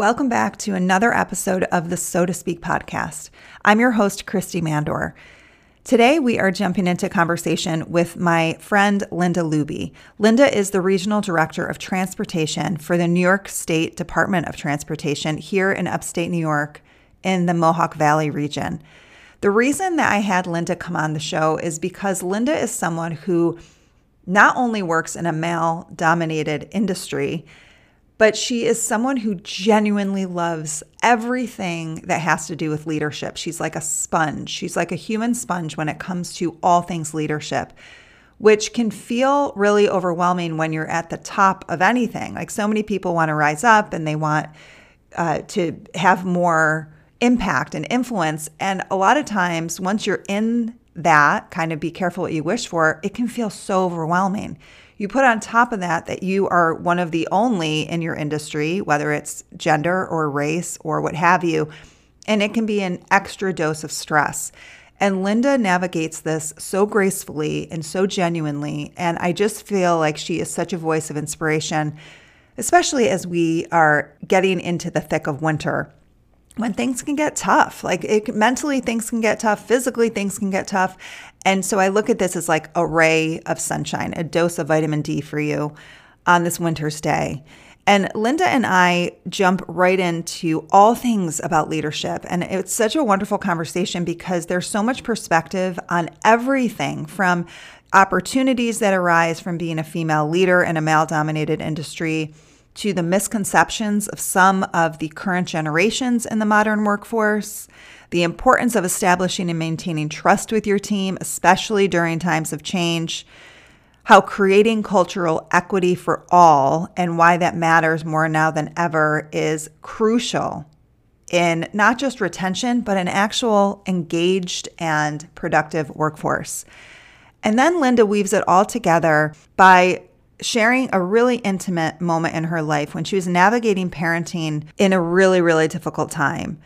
Welcome back to another episode of the Sow to Speak podcast. I'm your host, Christy Mandor. Today, we are jumping into conversation with my friend Linda Lubey. Linda is the Regional Director of Transportation for the New York State Department of Transportation here in upstate New York in the Mohawk Valley region. The reason that I had Linda come on the show is because Linda is someone who not only works in a male dominated industry, but she is someone who genuinely loves everything that has to do with leadership. She's like a sponge. She's like a human sponge when it comes to all things leadership, which can feel really overwhelming when you're at the top of anything. Like so many people want to rise up and they want uh, to have more impact and influence. And a lot of times, once you're in that, kind of be careful what you wish for, it can feel so overwhelming. You put on top of that that you are one of the only in your industry, whether it's gender or race or what have you, and it can be an extra dose of stress. And Linda navigates this so gracefully and so genuinely. And I just feel like she is such a voice of inspiration, especially as we are getting into the thick of winter when things can get tough. Like it, mentally, things can get tough. Physically, things can get tough. And so I look at this as like a ray of sunshine, a dose of vitamin D for you on this winter's day. And Linda and I jump right into all things about leadership. And it's such a wonderful conversation because there's so much perspective on everything from opportunities that arise from being a female leader in a male dominated industry to the misconceptions of some of the current generations in the modern workforce the importance of establishing and maintaining trust with your team, especially during times of change, how creating cultural equity for all and why that matters more now than ever is crucial in not just retention, but an actual engaged and productive workforce. And then Linda weaves it all together by sharing a really intimate moment in her life when she was navigating parenting in a really, really difficult time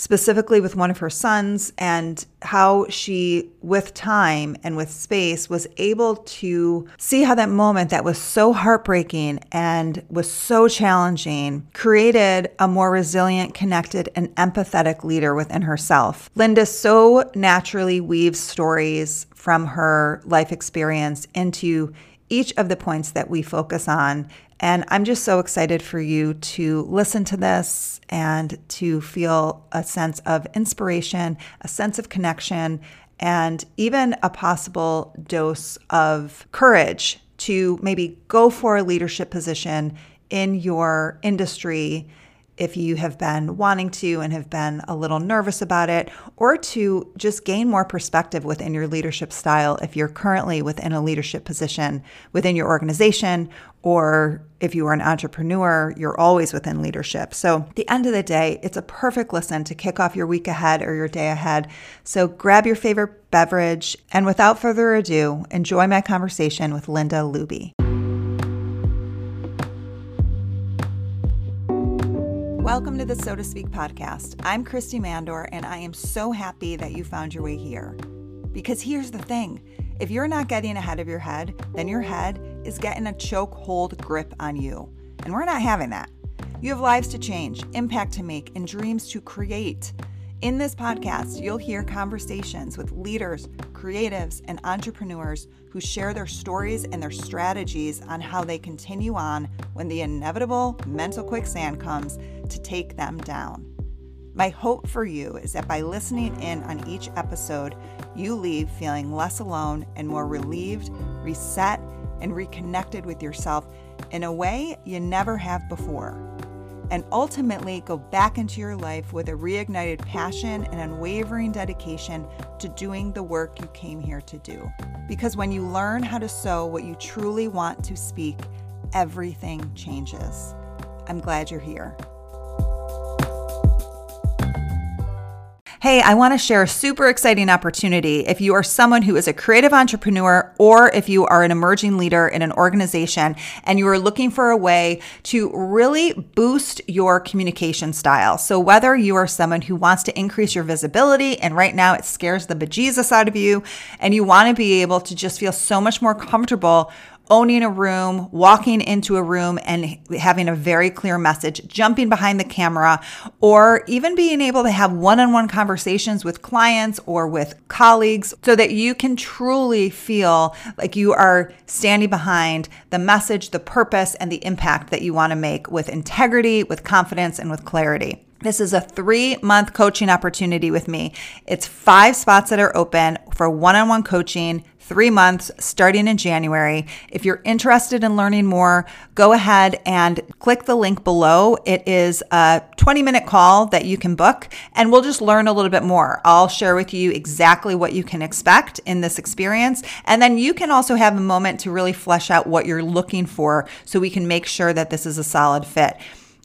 specifically with one of her sons, and how she, with time and with space, was able to see how that moment that was so heartbreaking and was so challenging created a more resilient, connected, and empathetic leader within herself. Linda so naturally weaves stories from her life experience into each of the points that we focus on. And I'm just so excited for you to listen to this and to feel a sense of inspiration, a sense of connection, and even a possible dose of courage to maybe go for a leadership position in your industry if you have been wanting to and have been a little nervous about it, or to just gain more perspective within your leadership style if you're currently within a leadership position within your organization, or if you are an entrepreneur, you're always within leadership. So, at the end of the day, it's a perfect listen to kick off your week ahead or your day ahead. So, grab your favorite beverage, and without further ado, enjoy my conversation with Linda Lubey. Welcome to the Sow to Speak podcast. I'm Christy Mandor, and I am so happy that you found your way here. Because here's the thing if you're not getting ahead of your head, then your head is getting a chokehold grip on you. And we're not having that. You have lives to change, impact to make, and dreams to create. In this podcast, you'll hear conversations with leaders, creatives, and entrepreneurs who share their stories and their strategies on how they continue on when the inevitable mental quicksand comes to take them down. My hope for you is that by listening in on each episode, you leave feeling less alone and more relieved, reset, and reconnected with yourself in a way you never have before and ultimately go back into your life with a reignited passion and unwavering dedication to doing the work you came here to do. Because when you learn how to sow what you truly want to speak, everything changes. I'm glad you're here. Hey, I want to share a super exciting opportunity. If you are someone who is a creative entrepreneur or if you are an emerging leader in an organization and you are looking for a way to really boost your communication style. So, whether you are someone who wants to increase your visibility and right now it scares the bejesus out of you and you want to be able to just feel so much more comfortable owning a room, walking into a room and having a very clear message, jumping behind the camera, or even being able to have one on one conversations with clients or with colleagues so that you can truly feel like you are standing behind the message, the purpose, and the impact that you want to make with integrity, with confidence, and with clarity. This is a three month coaching opportunity with me. It's five spots that are open for one on one coaching, three months starting in January. If you're interested in learning more, go ahead and click the link below. It is a 20 minute call that you can book, and we'll just learn a little bit more. I'll share with you exactly what you can expect in this experience. And then you can also have a moment to really flesh out what you're looking for so we can make sure that this is a solid fit.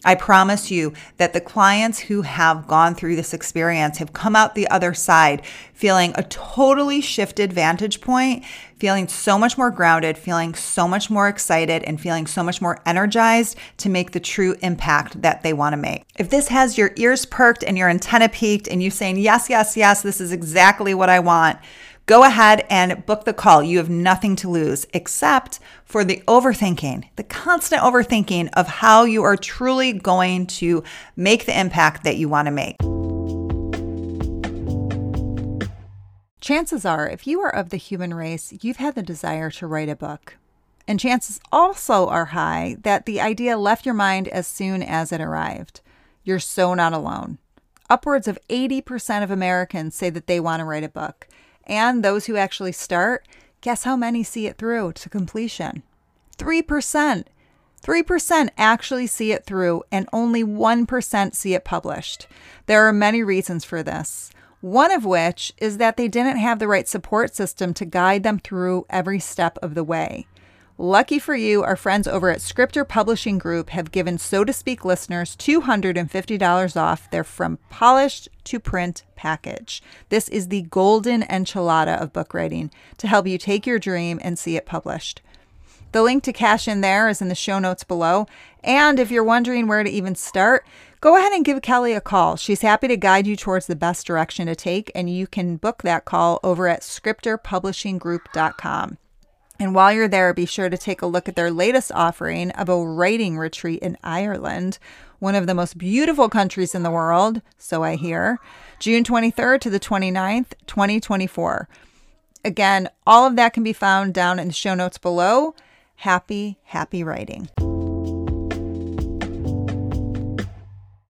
I promise you that the clients who have gone through this experience have come out the other side feeling a totally shifted vantage point, feeling so much more grounded, feeling so much more excited, and feeling so much more energized to make the true impact that they want to make. If this has your ears perked and your antenna peaked and you saying, yes, yes, yes, this is exactly what I want, Go ahead and book the call. You have nothing to lose except for the overthinking, the constant overthinking of how you are truly going to make the impact that you want to make. Chances are, if you are of the human race, you've had the desire to write a book. And chances also are high that the idea left your mind as soon as it arrived. You're so not alone. Upwards of 80% of Americans say that they want to write a book and those who actually start, guess how many see it through to completion? 3%. 3% actually see it through, and only 1% see it published. There are many reasons for this. One of which is that they didn't have the right support system to guide them through every step of the way. Lucky for you, our friends over at Scriptor Publishing Group have given Sow to Speak listeners $250 off their From Polished to Print package. This is the golden enchilada of book writing to help you take your dream and see it published. The link to cash in there is in the show notes below. And if you're wondering where to even start, go ahead and give Kelly a call. She's happy to guide you towards the best direction to take, and you can book that call over at scriptorpublishinggroup.com. And while you're there, be sure to take a look at their latest offering of a writing retreat in Ireland, one of the most beautiful countries in the world, so I hear, June 23rd to the 29th, 2024. Again, all of that can be found down in the show notes below. Happy, happy writing.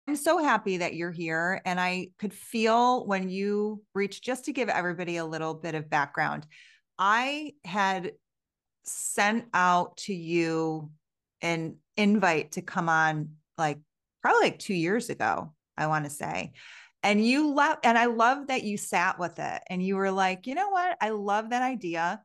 I'm so happy that you're here. And I could feel when you reached, just to give everybody a little bit of background, I had sent out to you an invite to come on like probably like two years ago, I want to say. And you love, and I love that you sat with it and you were like, you know what? I love that idea.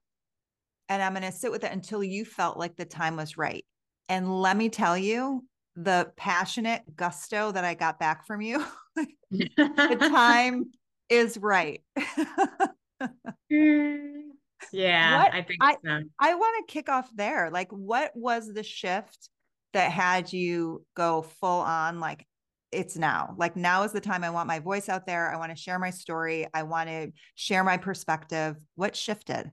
And I'm going to sit with it until you felt like the time was right. And let me tell you, the passionate gusto that I got back from you, the time is right. Mm. Yeah, what, I think I, so. I want to kick off there. Like, what was the shift that had you go full on like it's now like now is the time i want my voice out there i want to share my story i want to share my perspective what shifted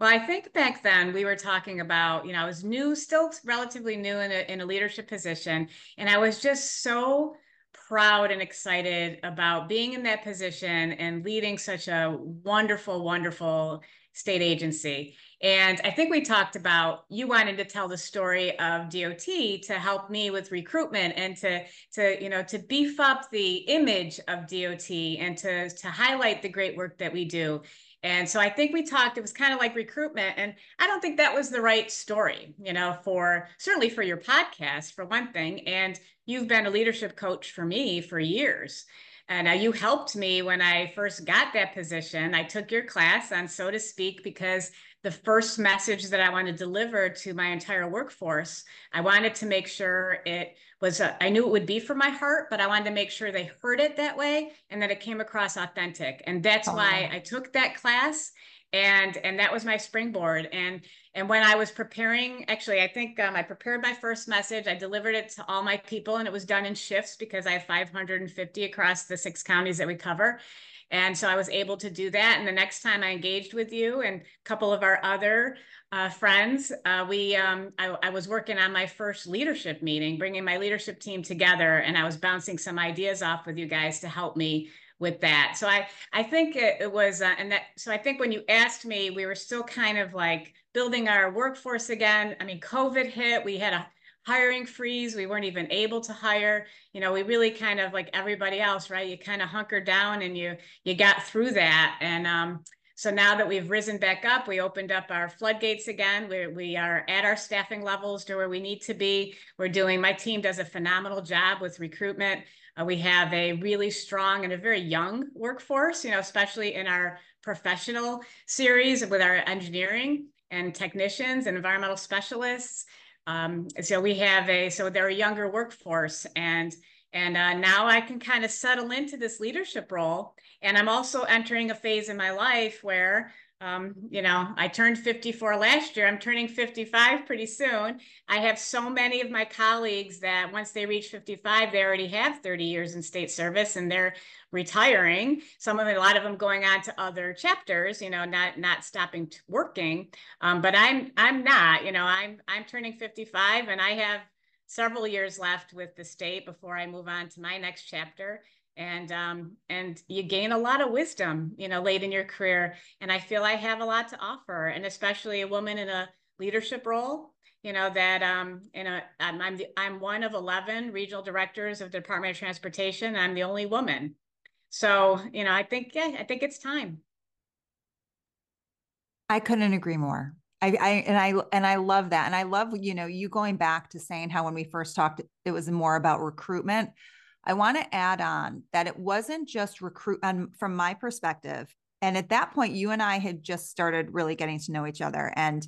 well i think back then we were talking about you know i was new still relatively new in a, in a leadership position and i was just so proud and excited about being in that position and leading such a wonderful wonderful state agency. And I think we talked about you wanted to tell the story of DOT to help me with recruitment and to to you know to beef up the image of DOT and to to highlight the great work that we do. And so I think we talked, it was kind of like recruitment. And I don't think that was the right story, you know, for certainly for your podcast, for one thing. And you've been a leadership coach for me for years. And uh, you helped me when I first got that position. I took your class on Sow to Speak because the first message that I wanted to deliver to my entire workforce, I wanted to make sure it was, a, I knew it would be from my heart, but I wanted to make sure they heard it that way and that it came across authentic. And that's oh, why I took that class and and that was my springboard and and when i was preparing actually i think um, i prepared my first message i delivered it to all my people and it was done in shifts because i have 550 across the six counties that we cover and so i was able to do that and the next time i engaged with you and a couple of our other uh, friends uh, we um, I, I was working on my first leadership meeting bringing my leadership team together and i was bouncing some ideas off with you guys to help me with that. So I I think it, it was uh, and that so I think when you asked me, we were still kind of like building our workforce again. I mean, COVID hit, we had a hiring freeze. We weren't even able to hire. You know, we really kind of like everybody else, right? You kind of hunkered down and you you got through that. And um, so now that we've risen back up, we opened up our floodgates again. We, we are at our staffing levels to where we need to be. We're doing, my team does a phenomenal job with recruitment. Uh, we have a really strong and a very young workforce, you know, especially in our professional series with our engineering and technicians and environmental specialists. Um, so we have a, so they're a younger workforce and and uh, now I can kind of settle into this leadership role. And I'm also entering a phase in my life where um, you know, I turned 54 last year. I'm turning 55 pretty soon. I have so many of my colleagues that once they reach 55, they already have 30 years in state service and they're retiring. Some of them, a lot of them going on to other chapters, you know, not not stopping working. Um, but I'm I'm not, you know, I'm I'm turning 55 and I have several years left with the state before I move on to my next chapter and um, and you gain a lot of wisdom you know late in your career. And i feel i have a lot to offer and especially a woman in a leadership role you know that um you know i'm i'm, the, I'm one of 11 regional directors of the department of transportation i'm the only woman. So you know i think yeah i think it's time. I couldn't agree more. I, I and I and I love that, and I love you know you going back to saying how when we first talked, it was more about recruitment. I want to add on that it wasn't just recruit um, from my perspective. And at that point, you and I had just started really getting to know each other. And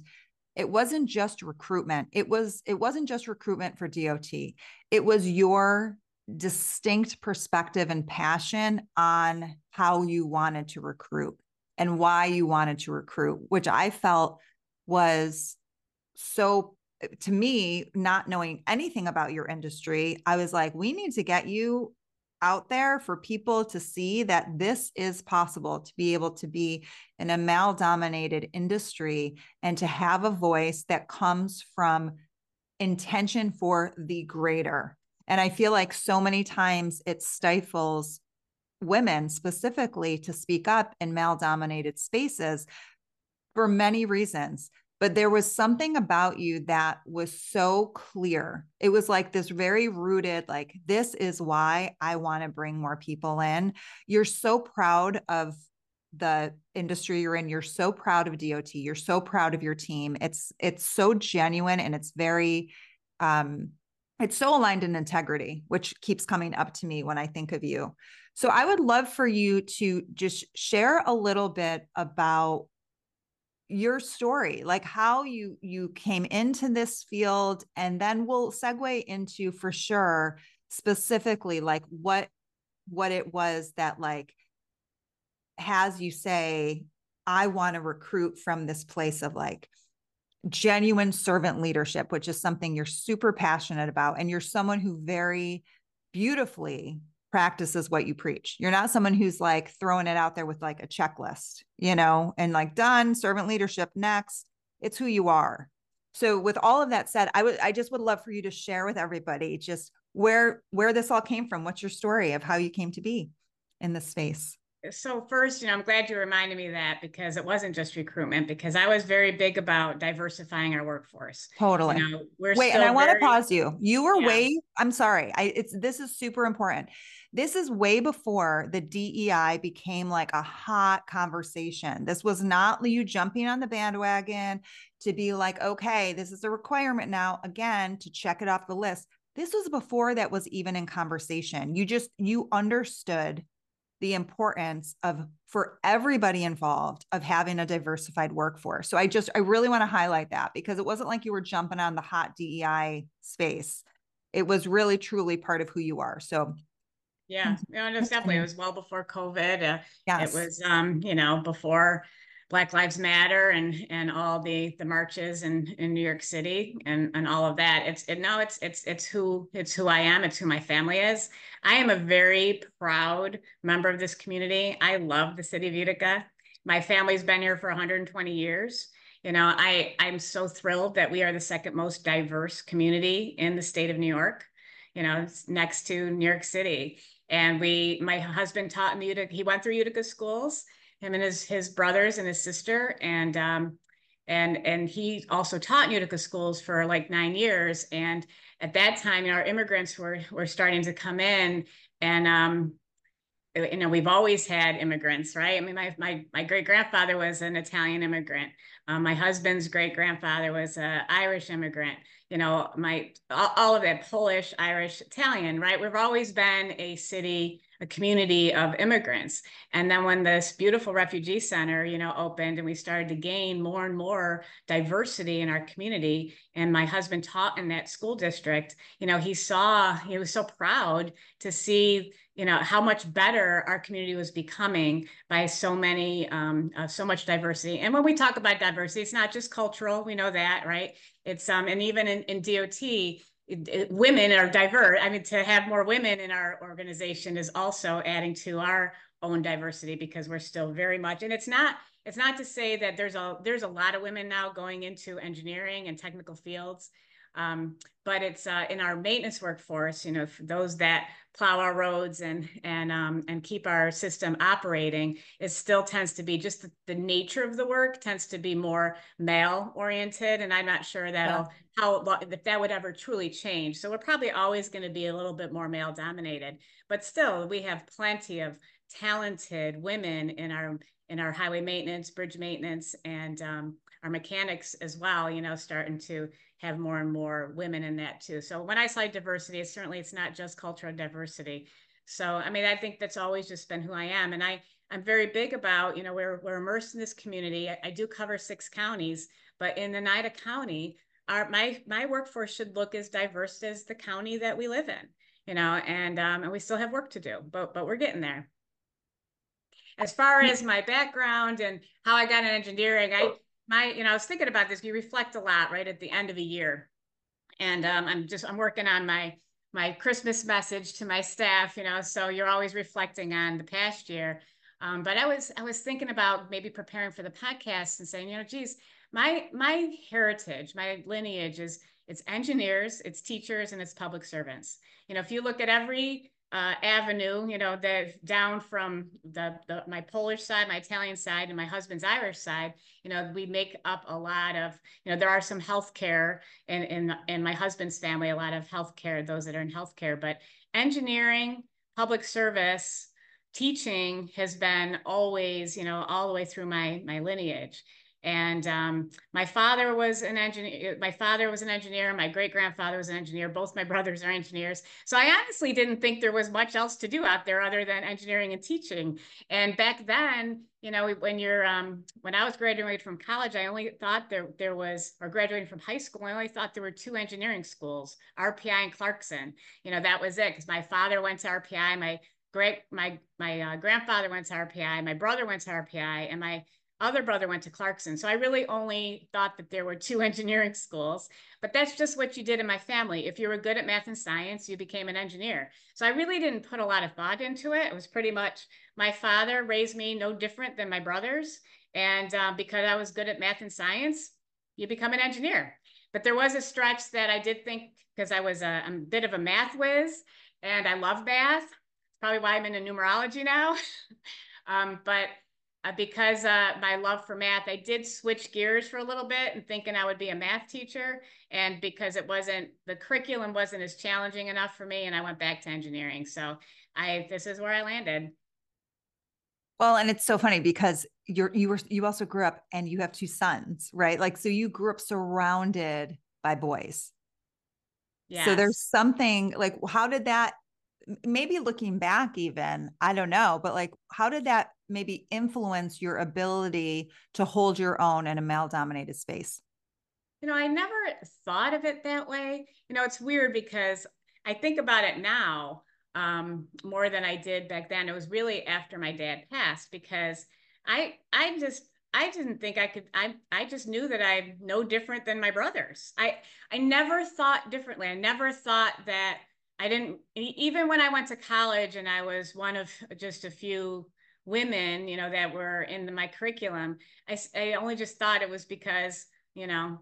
it wasn't just recruitment. It was, it wasn't just recruitment for DOT. It was your distinct perspective and passion on how you wanted to recruit and why you wanted to recruit, which I felt was so Eh, to me, not knowing anything about your industry, I was like, we need to get you out there for people to see that this is possible to be able to be in a male dominated industry and to have a voice that comes from intention for the greater. And I feel like so many times it stifles women specifically to speak up in male dominated spaces for many reasons but there was something about you that was so clear. It was like this very rooted, like, this is why I want to bring more people in. You're so proud of the industry you're in. You're so proud of DOT. You're so proud of your team. It's it's so genuine and it's very um it's so aligned in integrity, which keeps coming up to me when I think of you. So I would love for you to just share a little bit about your story like how you you came into this field and then we'll segue into for sure specifically like what what it was that like has you say i want to recruit from this place of like genuine servant leadership which is something you're super passionate about and you're someone who very beautifully practices what you preach. You're not someone who's like throwing it out there with like a checklist, you know, and like done, servant leadership next. It's who you are. So with all of that said, I would I just would love for you to share with everybody just where where this all came from. What's your story of how you came to be in this space? so first, you know, I'm glad you reminded me that because it wasn't just recruitment, because I was very big about diversifying our workforce. Totally. You know, Wait, and I very... want to pause you. You were yeah. way, I'm sorry. I it's this is super important. This is way before the DEI became like a hot conversation. This was not you jumping on the bandwagon to be like, okay, this is a requirement now, again, to check it off the list. This was before that was even in conversation. You just, you understood the importance of for everybody involved of having a diversified workforce. So I just I really want to highlight that because it wasn't like you were jumping on the hot DEI space. It was really truly part of who you are. So yeah, no, it was definitely it was well before COVID. Uh, yes. It was um, you know, before Black Lives Matter and and all the the marches in in New York City and and all of that. It's it, no, it's it's it's who it's who I am. It's who my family is. I am a very proud member of this community. I love the city of Utica. My family's been here for 120 years. You know, I I'm so thrilled that we are the second most diverse community in the state of New York. You know, next to New York City. And we, my husband taught in Utica. He went through Utica schools him and his his brothers and his sister. And um and and he also taught Utica schools for like nine years. And at that time you know, our immigrants were were starting to come in. And um you know we've always had immigrants right? I mean my my, my great grandfather was an italian immigrant. Um, my husband's great grandfather was an irish immigrant you know my all, of that polish irish italian right we've always been a city a community of immigrants. And then when this beautiful refugee center, you know, opened and we started to gain more and more diversity in our community, and my husband taught in that school district, you know, he saw, he was so proud to see, you know, how much better our community was becoming by so many, um, uh, so much diversity. And when we talk about diversity, it's not just cultural, we know that, right? It's, um, and even in, in DOT, women are diverse. I mean, to have more women in our organization is also adding to our own diversity because we're still very much, and it's not, it's not to say that there's a, there's a lot of women now going into engineering and technical fields. Um, but it's uh, in our maintenance workforce, you know, those that plow our roads and and um, and keep our system operating, it still tends to be just the, the nature of the work tends to be more male oriented, and I'm not sure that'll yeah. how if that would ever truly change. So we're probably always going to be a little bit more male dominated, but still we have plenty of talented women in our in our highway maintenance, bridge maintenance, and um, our mechanics as well. You know, starting to have more and more women in that too. So when I say diversity, it's certainly it's not just cultural diversity. So I mean, I think that's always just been who I am, and I I'm very big about you know we're we're immersed in this community. I, I do cover six counties, but in the Oneida County, our my my workforce should look as diverse as the county that we live in. You know, and um, and we still have work to do, but but we're getting there. As far as my background and how I got in engineering, I my, you know, I was thinking about this. You reflect a lot, right, at the end of a year, and um, I'm just I'm working on my my Christmas message to my staff. You know, so you're always reflecting on the past year. Um, but I was I was thinking about maybe preparing for the podcast and saying, you know, geez, my my heritage, my lineage is it's engineers, it's teachers, and it's public servants. You know, if you look at every uh, avenue, you know, that down from the, the my Polish side, my Italian side, and my husband's Irish side, you know, we make up a lot of, you know, there are some healthcare in in in my husband's family, a lot of healthcare, those that are in healthcare, but engineering, public service, teaching has been always, you know, all the way through my my lineage. And um, my father was an engineer. My father was an engineer. My great grandfather was an engineer. Both my brothers are engineers. So I honestly didn't think there was much else to do out there other than engineering and teaching. And back then, you know, when you're um, when I was graduating from college, I only thought there there was, or graduating from high school, I only thought there were two engineering schools, RPI and Clarkson. You know, that was it because my father went to RPI. My great my my uh, grandfather went to RPI. My brother went to RPI, and my other brother went to Clarkson. So I really only thought that there were two engineering schools, but that's just what you did in my family. If you were good at math and science, you became an engineer. So I really didn't put a lot of thought into it. It was pretty much my father raised me no different than my brothers. And uh, because I was good at math and science, you become an engineer. But there was a stretch that I did think because I was a, a bit of a math whiz and I love math. It's probably why I'm into numerology now. um, but uh, because uh, my love for math, I did switch gears for a little bit and thinking I would be a math teacher. And because it wasn't, the curriculum wasn't as challenging enough for me and I went back to engineering. So I, this is where I landed. Well, and it's so funny because you're, you were, you also grew up and you have two sons, right? Like, so you grew up surrounded by boys. Yeah. So there's something like, how did that maybe looking back even i don't know but like how did that maybe influence your ability to hold your own in a male dominated space you know i never thought of it that way you know it's weird because i think about it now um, more than i did back then it was really after my dad passed because i i just I didn't think I could I I just knew that I'm no different than my brothers. I I never thought differently. I never thought that I didn't even when I went to college and I was one of just a few women, you know, that were in the, my curriculum. I I only just thought it was because, you know,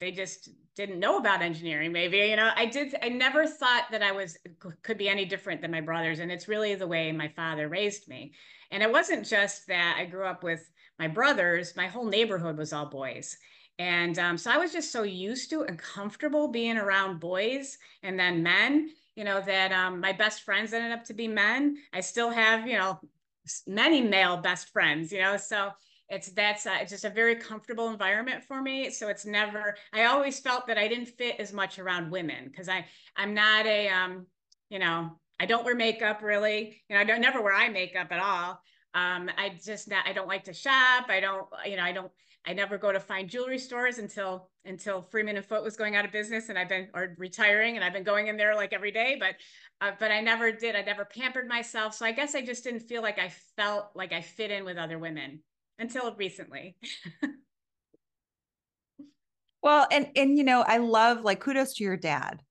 they just didn't know about engineering maybe you know? I did i never thought that i was could be any different than my brothers and it's really the way my father raised me. And it wasn't just that i grew up with my brothers my whole neighborhood was all boys. And um, so i was just so used to and comfortable being around boys and then men you know that um, my best friends ended up to be men. I still have you know many male best friends you know? So it's that's uh, it's just a very comfortable environment for me. So it's never i always felt that i didn't fit as much around women because i i'm not a um you know i don't wear makeup really. You know i don't never wear eye makeup at all. Um i just not i don't like to shop. I don't you know i don't i never go to fine jewelry stores until until freeman and foot was going out of business and i've been or retiring and i've been going in there like every day but uh, but i never did. I never pampered myself. So i guess i just didn't feel like i felt like i fit in with other women until recently. well, and and you know, I love like kudos to your dad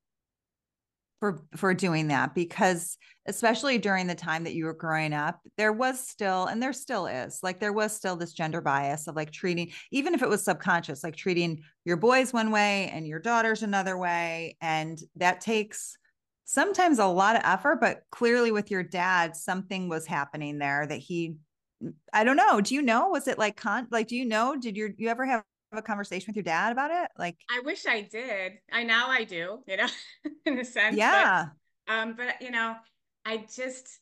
for for doing that because especially during the time that you were growing up there was still and there still is like there was still this gender bias of like treating even if it was subconscious like treating your boys one way and your daughters another way and that takes sometimes a lot of effort but clearly with your dad something was happening there that he I don't know. Do you know? Was it like con like do you know? Did your you ever have a conversation with your dad about it? Like I wish I did. I now I do, you know, in a sense. Yeah. But, um, but you know, I just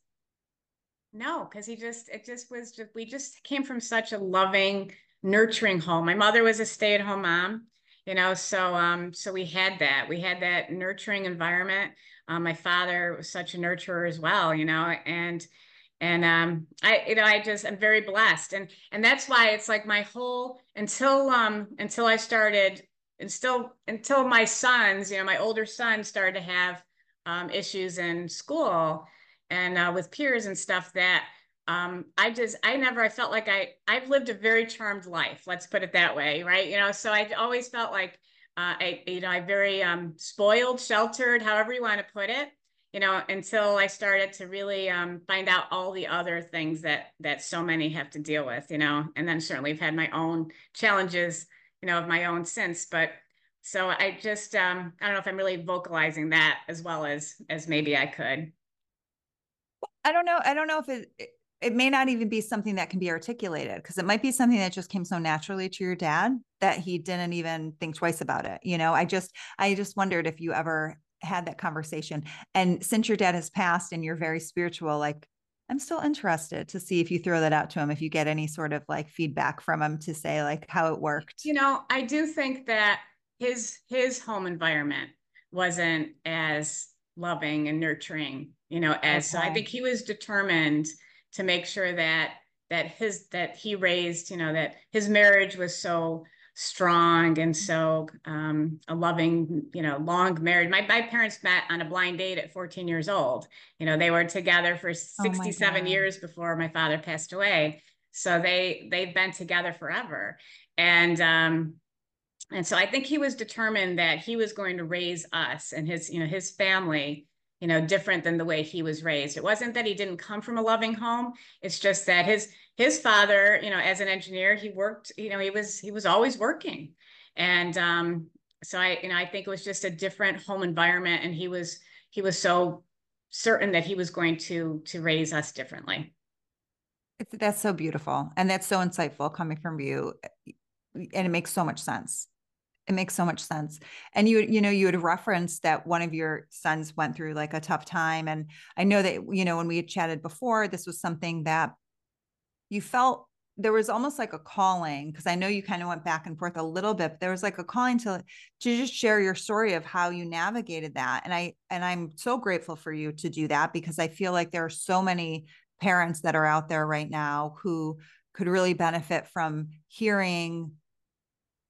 no, because he just it just was just we just came from such a loving, nurturing home. My mother was a stay-at-home mom, you know, so um, so we had that. We had that nurturing environment. Um, my father was such a nurturer as well, you know, and and um i you know i just i'm very blessed and and that's why it's like my whole until um until i started and still until my sons you know my older son started to have um, issues in school and uh, with peers and stuff that um, I just I never I felt like I I've lived a very charmed life. Let's put it that way, right? You know, so I've always felt like uh, I you know I very um, spoiled, sheltered, however you want to put it you know, until I started to really um, find out all the other things that that so many have to deal with, you know, and then certainly I've had my own challenges, you know, of my own since. But so I just um, I don't know if I'm really vocalizing that as well as as maybe I could. I don't know. I don't know if it it may not even be something that can be articulated because it might be something that just came so naturally to your dad that he didn't even think twice about it you know i just i just wondered if you ever had that conversation. And since your dad has passed and you're very spiritual, like I'm still interested to see if you throw that out to him, if you get any sort of like feedback from him to say like how it worked. You know, I do think that his his home environment wasn't as loving and nurturing, you know, as okay. so I think he was determined to make sure that that his that he raised, you know, that his marriage was so strong and so um, a loving, you know, long married. My, my parents met on a blind date at 14 years old. You know, they were together for 67 oh years before my father passed away. So they they've been together forever. And um, and so I think he was determined that he was going to raise us and his, you know, his family you know different than the way he was raised it wasn't that he didn't come from a loving home it's just that his his father, you know, as an engineer, he worked, you know, he was he was always working. And um, so I, you know, I think it was just a different home environment and he was he was so certain that he was going to to raise us differently. That's so beautiful and that's so insightful coming from you and it makes so much sense. It makes so much sense. And you, you know, you had referenced that one of your sons went through like a tough time. And I know that, you know, when we had chatted before, this was something that you felt there was almost like a calling because I know you kind of went back and forth a little bit, but there was like a calling to to just share your story of how you navigated that. And I and I'm so grateful for you to do that because I feel like there are so many parents that are out there right now who could really benefit from hearing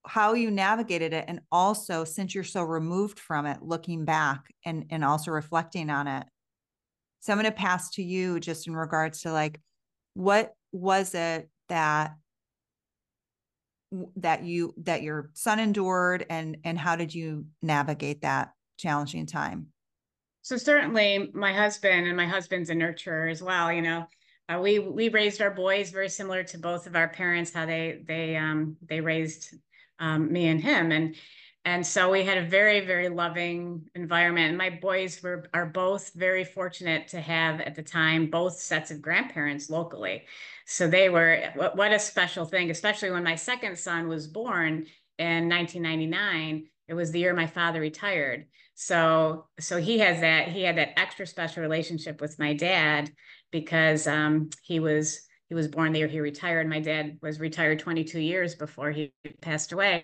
how you navigated it and also since you're so removed from it looking back and and also reflecting on it. So i'm going to pass to you just in regards to like what was it that that you that your son endured and and how did you navigate that challenging time? So certainly my husband and my husband's a nurturer as well you know. Uh, we we raised our boys very similar to both of our parents how they they um they raised um, me and him. And and so we had a very very loving environment. And my boys were are both very fortunate to have at the time both sets of grandparents locally. So they were what, what a special thing especially when my second son was born in 1999 it was the year my father retired. So so he has that he had that extra special relationship with my dad because um, he was he was born the year he retired my dad was retired 22 years before he passed away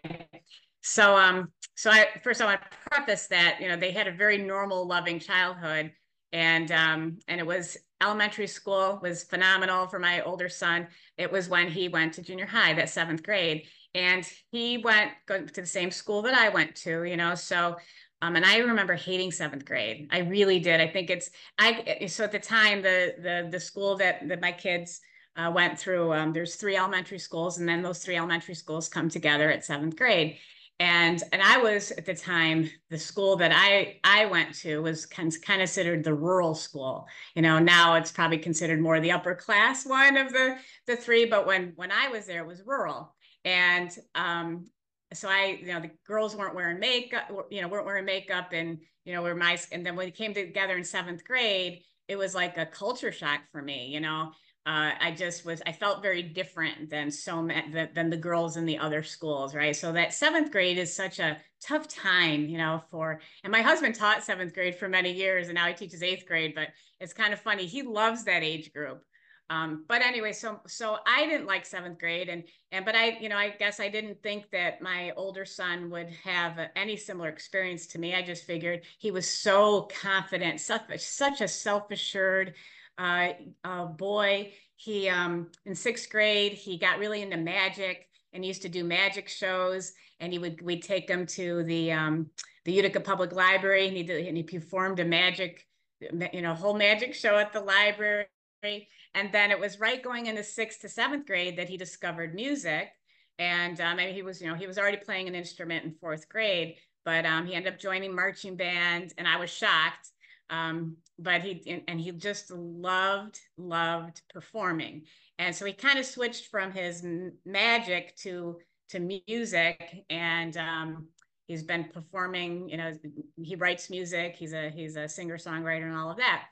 so um so I first I want to preface that you know they had a very normal loving childhood and um and it was elementary school was phenomenal for my older son it was when he went to junior high that seventh grade and he went to the same school that I went to you know so um, and I remember hating seventh grade. I really did. I think it's I. So at the time, the the the school that that my kids uh, went through, um, there's three elementary schools, and then those three elementary schools come together at seventh grade and and I was at the time the school that I I went to was kind of considered the rural school. You know, now it's probably considered more the upper class one of the the three, but when when I was there, it was rural, and um, so I you know the girls weren't wearing makeup, you know, weren't wearing makeup, and you know, were my and then when we came together in seventh grade, it was like a culture shock for me. You know, uh, I just was, I felt very different than so many, than, the girls in the other schools, right? So that seventh grade is such a tough time, you know, for, and my husband taught seventh grade for many years and now he teaches eighth grade, but it's kind of funny. He loves that age group. Um, but anyway, so, so I didn't like seventh grade and, and, but I, you know, I guess I didn't think that my older son would have any similar experience to me. I just figured he was so confident, such, such a self-assured, uh, uh, boy. He um, in sixth grade he got really into magic and he used to do magic shows. And he would we'd take him to the um, the Utica Public Library and he did and he performed a magic you know whole magic show at the library. And then it was right going into sixth to seventh grade that he discovered music. And um, he was, you know, he was already playing an instrument in fourth grade, but um, he ended up joining marching band, and I was shocked um, but he and he just loved loved performing. And so he kind of switched from his magic to to music and um, he's been performing you know he writes music he's a he's a singer songwriter and all of that.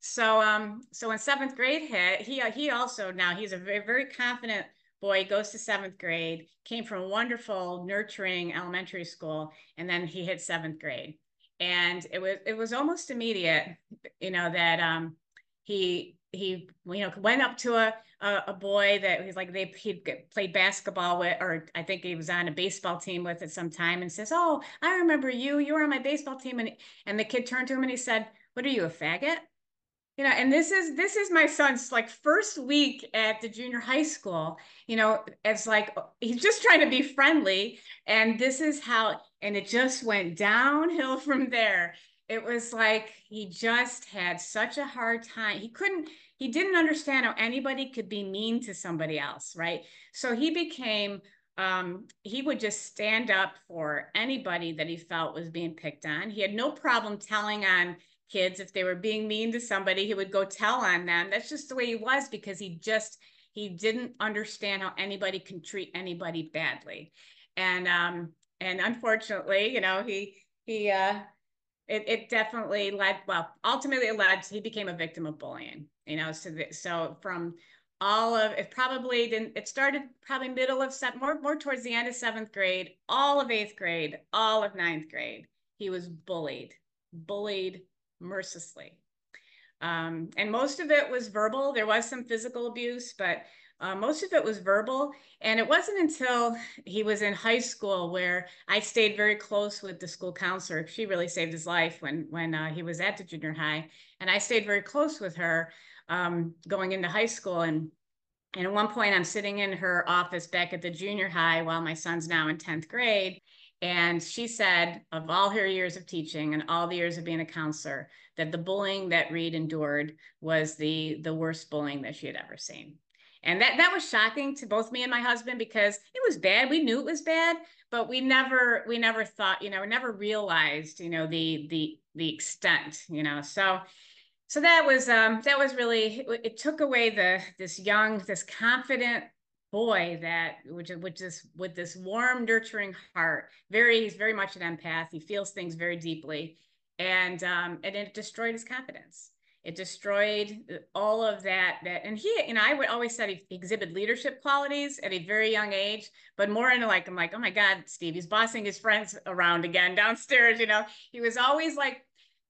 So um so when seventh grade hit he he also now he's a very very confident boy goes to seventh grade came from a wonderful nurturing elementary school and then he hit seventh grade and it was it was almost immediate you know that um he he you know went up to a a, a boy that he's like they he played basketball with or I think he was on a baseball team with at some time and says oh I remember you you were on my baseball team. And and the kid turned to him and he said what are you a faggot? You know and this is this is my son's like first week at the junior high school you know it's like he's just trying to be friendly. And this is how and it just went downhill from there. It was like he just had such a hard time. He couldn't he didn't understand how anybody could be mean to somebody else right? So he became um, he would just stand up for anybody that he felt was being picked on. He had no problem telling on kids. If they were being mean to somebody he would go tell on them. That's just the way he was because he just he didn't understand how anybody can treat anybody badly. And um and unfortunately you know he he uh it, it definitely led well ultimately it led to, he became a victim of bullying you know so the, so from all of it probably didn't it started probably middle of seven more more towards the end of seventh grade all of eighth grade all of ninth grade he was bullied bullied mercilessly. Um, and most of it was verbal. There was some physical abuse, but uh, most of it was verbal. And it wasn't until he was in high school where I stayed very close with the school counselor. She really saved his life when when uh, he was at the junior high, and I stayed very close with her um, going into high school. And and at one point, I'm sitting in her office back at the junior high while my son's now in tenth grade, and she said, of all her years of teaching and all the years of being a counselor, that the bullying that Reed endured was the, the worst bullying that she had ever seen. And that that was shocking to both me and my husband because it was bad. We knew it was bad, but we never we never thought, you know, we never realized, you know, the the the extent, you know. So so that was um that was really it took away the this young, this confident boy that which which is with this warm, nurturing heart. Very, he's very much an empath. He feels things very deeply. And um and it destroyed his confidence it destroyed all of that that and he you know i would always said he exhibit leadership qualities at a very young age but more into like i'm like oh my god steve he's bossing his friends around again downstairs you know? He was always like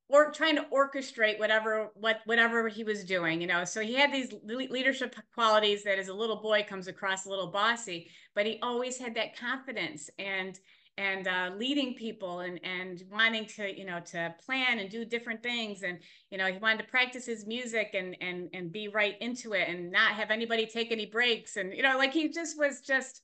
or trying to orchestrate whatever what whatever he was doing you know? So he had these leadership qualities that as a little boy comes across a little bossy but he always had that confidence and and uh, leading people and and wanting to you know to plan and do different things. And you know he wanted to practice his music and and and be right into it and not have anybody take any breaks. And you know like he just was just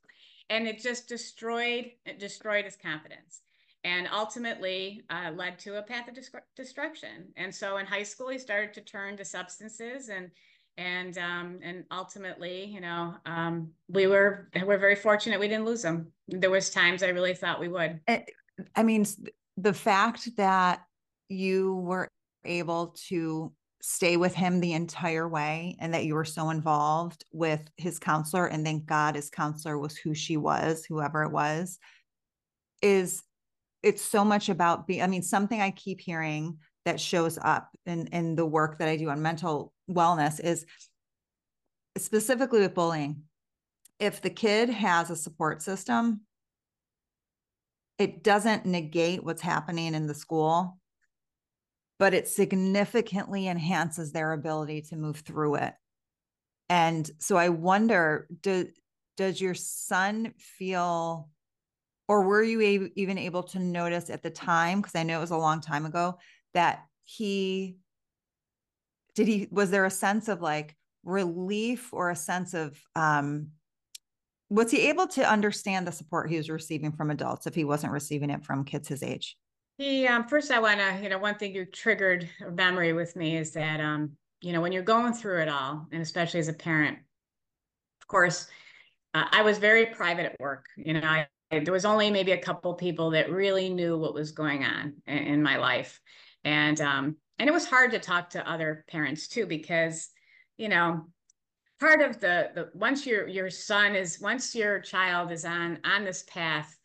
and it just destroyed it destroyed his confidence and ultimately uh, led to a path of destruction. And so in high school he started to turn to substances and and um, and ultimately, you know, um, we were we're very fortunate we didn't lose them. There was times I really thought we would. I mean, the fact that you were able to stay with him the entire way and that you were so involved with his counselor and thank god his counselor was who she was whoever it was is it's so much about being i mean something i keep hearing that shows up in in the work that i do on mental wellness is specifically with bullying. If the kid has a support system, it doesn't negate what's happening in the school, but it significantly enhances their ability to move through it. And so I wonder, do, does your son feel, or were you a- even able to notice at the time, because I know it was a long time ago, that he did he was there a sense of like relief or a sense of um was he able to understand the support he was receiving from adults if he wasn't receiving it from kids his age? He um first i want to you know one thing you triggered a memory with me is that um you know when you're going through it all and especially as a parent of course uh, i was very private at work you know I, there was only maybe a couple people that really knew what was going on in, in my life and um and it was hard to talk to other parents too because you know part of the the once your your son is once your child is on on this path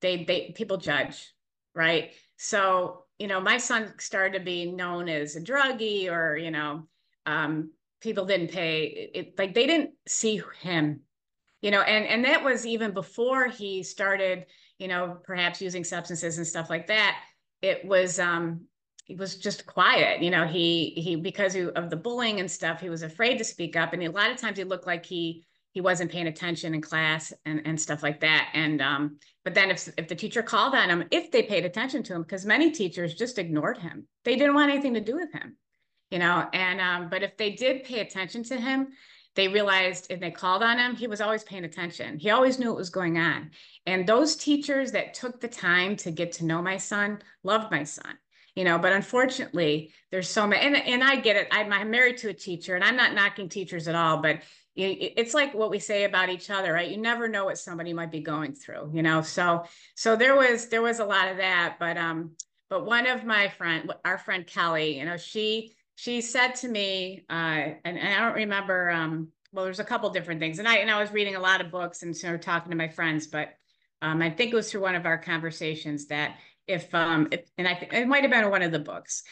they they people judge right? So you know my son started to be known as a druggie or you know um people didn't pay it like they didn't see him you know and and that was even before he started you know perhaps using substances and stuff like that. It was um was just quiet you know he he because of the bullying and stuff he was afraid to speak up. And a lot of times he looked like he he wasn't paying attention in class and, and stuff like that. And um but then if if the teacher called on him if they paid attention to him because many teachers just ignored him. They didn't want anything to do with him you know? And um but if they did pay attention to him they realized if they called on him he was always paying attention. He always knew what was going on. And those teachers that took the time to get to know my son loved my son you know but unfortunately there's so many and, and i get it. I'm, I'm married to a teacher and i'm not knocking teachers at all but it's like what we say about each other right? You never know what somebody might be going through you know? So so there was there was a lot of that but um but one of my friend our friend kelly you know she she said to me uh and, and i don't remember um well there's a couple different things and i and i was reading a lot of books and sort of talking to my friends but um, I think it was through one of our conversations that if um if, and I it might have been one of the books.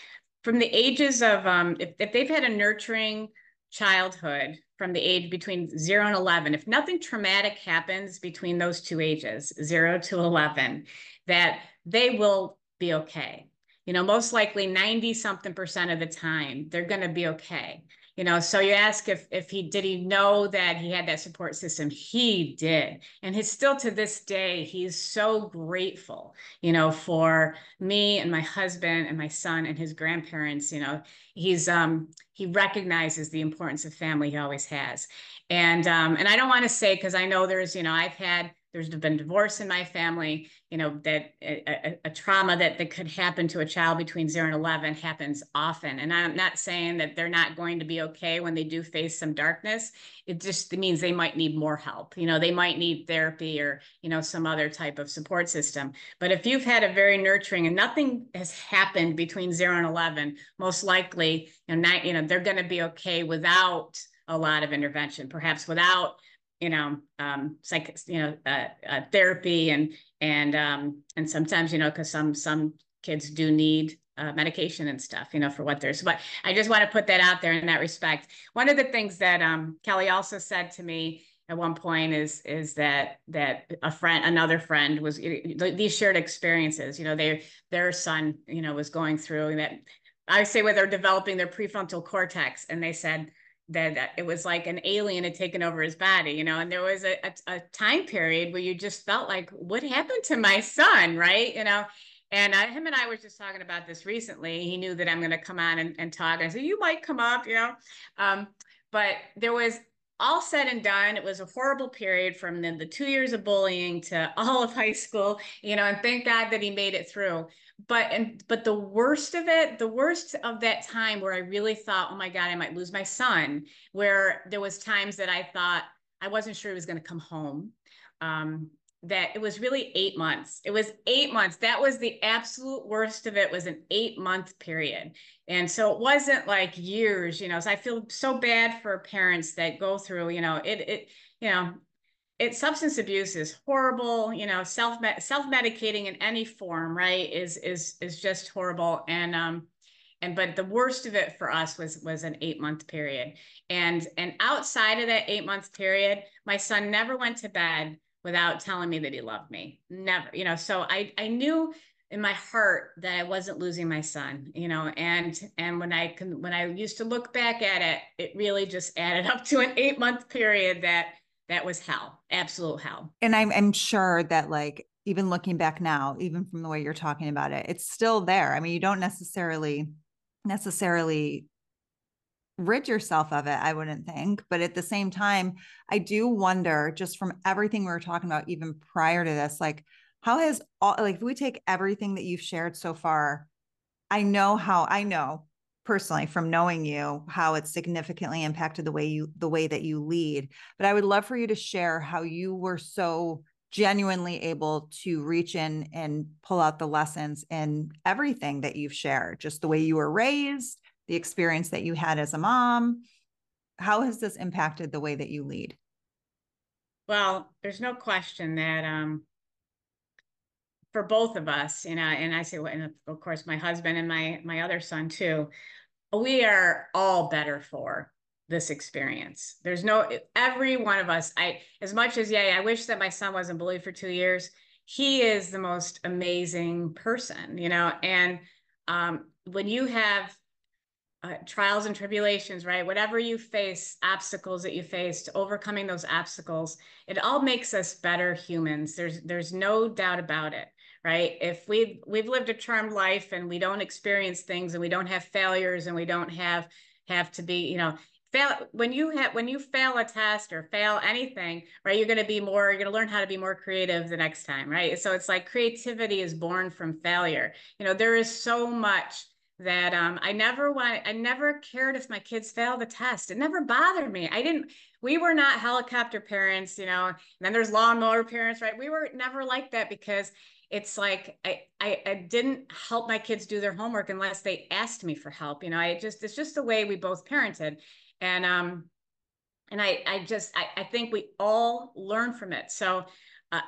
From the ages of um if, if they've had a nurturing childhood from the age between 0 and 11 if nothing traumatic happens between those two ages 0 to 11 that they will be okay. You know most likely 90 something percent of the time they're going to be okay you know so you ask if if he did he know that he had that support system? He did. And he's still to this day he's so grateful you know for me and my husband and my son and his grandparents you know. He's um he recognizes the importance of family he always has. And um and i don't want to say because i know there's you know i've had there's been divorce in my family, you know, that a, a, trauma that, that could happen to a child between zero and 11 happens often. And I'm not saying that they're not going to be okay when they do face some darkness. It just means they might need more help. You know, they might need therapy or, you know, some other type of support system. But if you've had a very nurturing and nothing has happened between zero and 11, most likely, you know, not, you know, they're going to be okay without a lot of intervention, perhaps without you know, um, psych, you know, uh, uh, therapy and and um, and sometimes, you know, because some some kids do need uh, medication and stuff, you know, for what there's. But I just want to put that out there in that respect. One of the things that um, Kelly also said to me at one point is is that that a friend, another friend, was these shared experiences. You know, they their son, you know, was going through that. I say where they're developing their prefrontal cortex, and they said that it was like an alien had taken over his body, you know, and there was a, a, a, time period where you just felt like, what happened to my son, right? You know, and uh, him and I were just talking about this recently. He knew that I'm going to come on and, and talk. I said, you might come up, you know, um, but there was all said and done, it was a horrible period from the, the two years of bullying to all of high school, you know, and thank God that he made it through but and but the worst of it the worst of that time where i really thought oh my god i might lose my son where there was times that i thought i wasn't sure he was going to come home um, that it was really eight months. It was eight months. That was the absolute worst of it was an eight month period. And so it wasn't like years you know so i feel so bad for parents that go through you know it it you know it substance abuse is horrible you know self self medicating in any form right is is is just horrible. And um and but the worst of it for us was was an eight month period. And and outside of that eight month period my son never went to bed without telling me that he loved me. Never you know so i i knew in my heart that I wasn't losing my son, you know, and and when I can when I used to look back at it, it really just added up to an eight month period that that was hell, absolute hell. And I'm I'm sure that like even looking back now, even from the way you're talking about it, it's still there. I mean, you don't necessarily necessarily rid yourself of it, I wouldn't think. But at the same time, I do wonder, just from everything we were talking about, even prior to this, like how has all like if we take everything that you've shared so far, I know how I know personally from knowing you how it's significantly impacted the way you the way that you lead but i would love for you to share how you were so genuinely able to reach in and pull out the lessons in everything that you've shared just the way you were raised the experience that you had as a mom. How has this impacted the way that you lead? Well there's no question that um for both of us, you know, and I say, well, and of course, my husband and my my other son too, we are all better for this experience. There's no every one of us. I as much as yeah, I wish that my son wasn't bullied for two years. He is the most amazing person, you know. And um, when you have uh, trials and tribulations, right? Whatever you face, obstacles that you face, overcoming those obstacles, it all makes us better humans. There's there's no doubt about it right if we've we've lived a charmed life and we don't experience things and we don't have failures and we don't have have to be you know fail when you have when you fail a test or fail anything right you're going to be more you're going to learn how to be more creative the next time right so it's like creativity is born from failure you know there is so much that um, I never want I never cared if my kids failed the test. It never bothered me. I didn't we were not helicopter parents, you know, and then there's lawnmower parents, right? We were never like that because it's like I, I, I didn't help my kids do their homework unless they asked me for help. You know, I just it's just the way we both parented, and um, and I I just I, I think we all learn from it. So. Uh,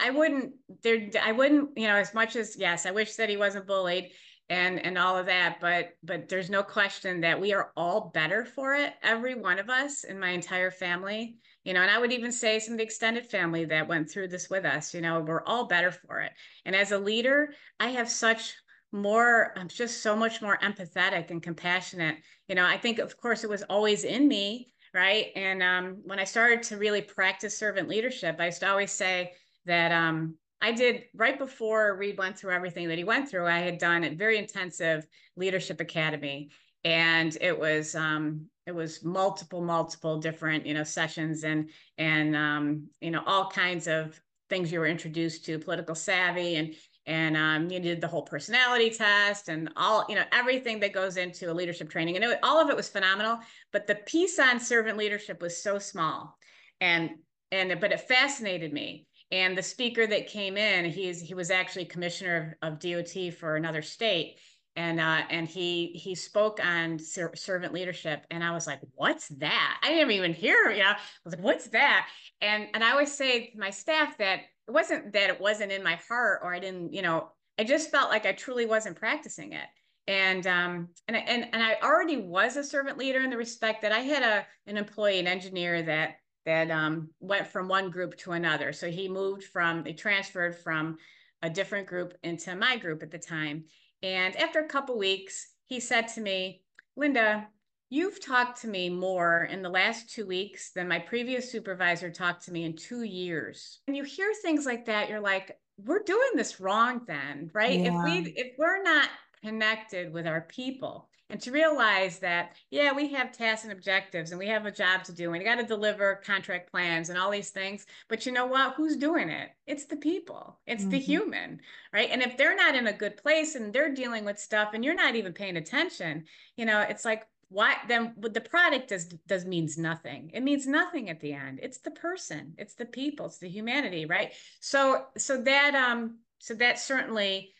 I wouldn't there I wouldn't you know as much as yes I wish that he wasn't bullied and and all of that but but there's no question that we are all better for it every one of us in my entire family you know and i would even say some of the extended family that went through this with us you know we're all better for it. And as a leader i have such more i'm just so much more empathetic and compassionate. You know i think of course it was always in me right? And um, when i started to really practice servant leadership i used to always say that um, I did right before Reed went through everything that he went through. I had done a very intensive leadership academy, and it was um, it was multiple multiple different you know sessions and and um, you know all kinds of things you were introduced to, political savvy, and and um, you did the whole personality test and all you know everything that goes into a leadership training, and it, all of it was phenomenal. But the piece on servant leadership was so small, and and but it fascinated me. And the speaker that came in, he's he was actually commissioner of, of DOT for another state and uh, and he he spoke on ser- servant leadership, and I was like, "What's that?" I didn't even hear. You know, I was like, "What's that?" And and I always say to my staff that it wasn't that it wasn't in my heart, or I didn't, you know, I just felt like I truly wasn't practicing it. And um and and and I already was a servant leader in the respect that I had a an employee, an engineer that that um went from one group to another. So he moved from, he transferred from a different group into my group at the time and after a couple weeks, he said to me, Linda, you've talked to me more in the last two weeks than my previous supervisor talked to me in two years. And you hear things like that, you're like, we're doing this wrong then, right? Yeah. If we if we're not connected with our people, and to realize that yeah we have tasks and objectives and we have a job to do and we got to deliver contract plans and all these things but you know what? Who's doing it? It's the people. It's mm-hmm. the human right? And if they're not in a good place and they're dealing with stuff and you're not even paying attention you know it's like why then the product does does means nothing. It means nothing at the end. It's the person. It's the people. It's the humanity right? So so that um so that certainly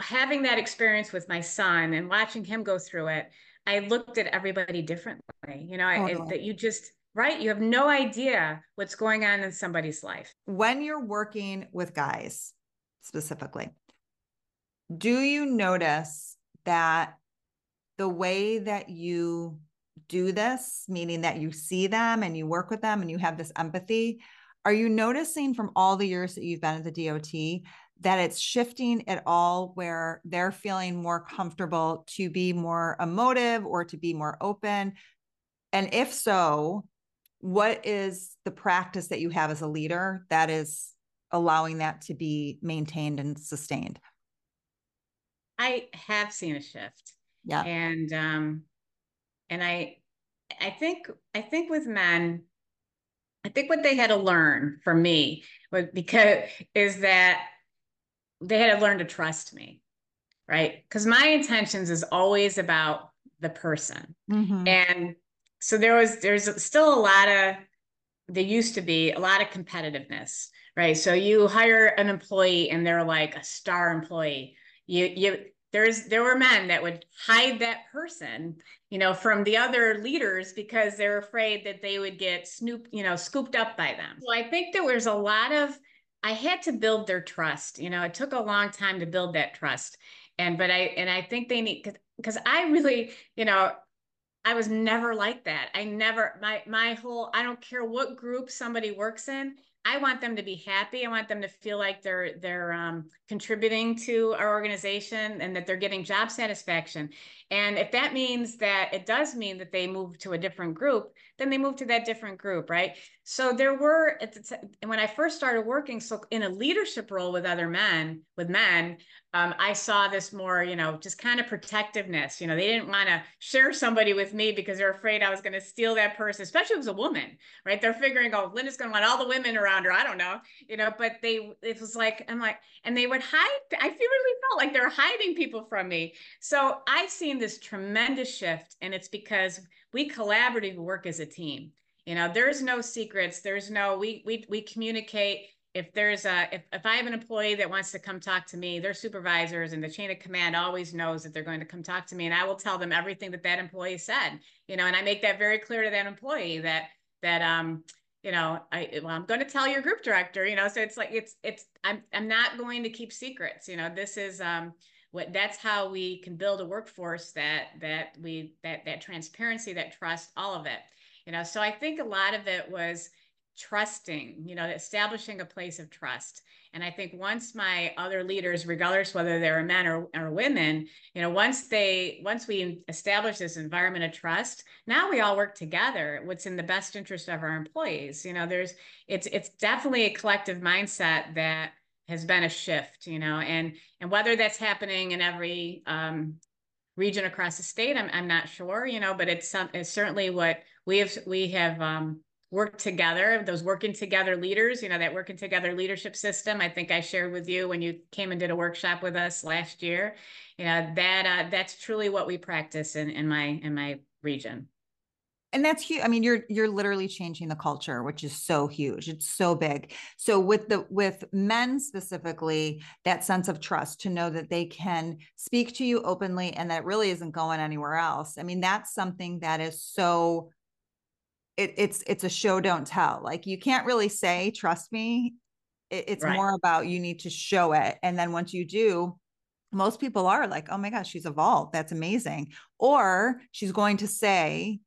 having that experience with my son and watching him go through it, I looked at everybody differently. You know, totally. I, that you just right, you have no idea what's going on in somebody's life. When you're working with guys specifically, do you notice that the way that you do this, meaning that you see them and you work with them and you have this empathy, are you noticing from all the years that you've been at the DOT that it's shifting at all where they're feeling more comfortable to be more emotive or to be more open? And if so, what is the practice that you have as a leader that is allowing that to be maintained and sustained? I have seen a shift. Yeah. And um and I I think I think with men I think what they had to learn from me was because is that they had to learn to trust me, right? Because my intentions is always about the person. Mm-hmm. And so there was there's still a lot of there used to be a lot of competitiveness, right? So you hire an employee and they're like a star employee. You you there's there were men that would hide that person you know from the other leaders because they're afraid that they would get snooped you know scooped up by them so i think there was a lot of I had to build their trust. You know, it took a long time to build that trust. And but I and I think they need because I really, you know, I was never like that. I never my my whole I don't care what group somebody works in. I want them to be happy. I want them to feel like they're they're um, contributing to our organization and that they're getting job satisfaction. And if that means that it does mean that they move to a different group, then they move to that different group, right? So there were, when I first started working, so in a leadership role with other men, with men, um, I saw this more, you know, just kind of protectiveness. You know, they didn't want to share somebody with me because they're afraid I was going to steal that person, especially if it was a woman, right? They're figuring, oh, Linda's going to want all the women around her. I don't know, you know, but they, it was like, I'm like, and they would hide. I really felt like they're hiding people from me. So I've seen this tremendous shift, and it's because we collaboratively work as a team. You know, there's no secrets. There's no we we we communicate. If there's a if, if I have an employee that wants to come talk to me, their supervisors and the chain of command always knows that they're going to come talk to me, and I will tell them everything that that employee said. You know, and I make that very clear to that employee that that um you know i well i'm going to tell your group director you know so it's like it's it's i'm i'm not going to keep secrets you know this is um what that's how we can build a workforce that that we that that transparency that trust all of it you know so i think a lot of it was trusting you know establishing a place of trust. And i think once my other leaders regardless whether they're men or, or women you know once they once we establish this environment of trust now we all work together what's in the best interest of our employees. You know there's it's it's definitely a collective mindset that has been a shift, you know, and and whether that's happening in every um, region across the state, I'm I'm not sure, you know, but it's some it's certainly what we have we have um, work together, those working together leaders, you know, that working together leadership system. I think I shared with you when you came and did a workshop with us last year. You know, that uh, that's truly what we practice in, in my in my region and that's huge i mean you're you're literally changing the culture which is so huge it's so big so with the with men specifically that sense of trust to know that they can speak to you openly and that really isn't going anywhere else i mean that's something that is so it, it's it's a show don't tell. Like you can't really say trust me. It, it's right. more about you need to show it. And then once you do most people are like oh my gosh she's evolved. That's amazing. Or she's going to say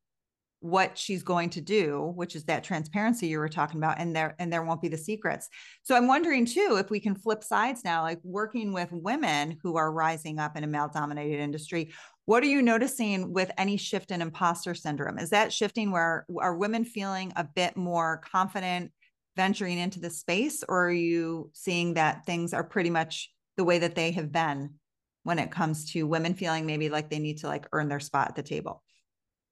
what she's going to do which is that transparency you were talking about and there and there won't be the secrets. So i'm wondering too if we can flip sides now like working with women who are rising up in a male dominated industry what are you noticing with any shift in imposter syndrome? Is that shifting where are women feeling a bit more confident venturing into the space or are you seeing that things are pretty much the way that they have been when it comes to women feeling maybe like they need to like earn their spot at the table?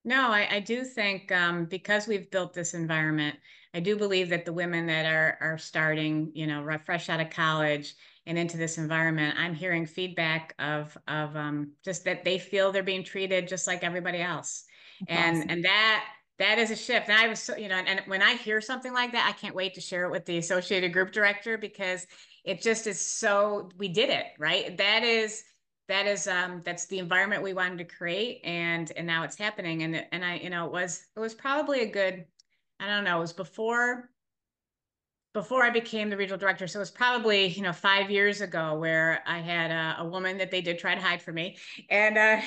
No, I, I do think um, because we've built this environment, I do believe that the women that are are starting, you know, fresh out of college and into this environment, I'm hearing feedback of of um, just that they feel they're being treated just like everybody else, That's and awesome. and that that is a shift. And I was so, you know, and, and when I hear something like that, I can't wait to share it with the associated group director because it just is so we did it right. That is that is um that's the environment we wanted to create and and now it's happening and and I you know it was it was probably a good I don't know it was before before I became the regional director so it was probably you know 5 years ago where I had a, a woman that they did try to hide from me. And uh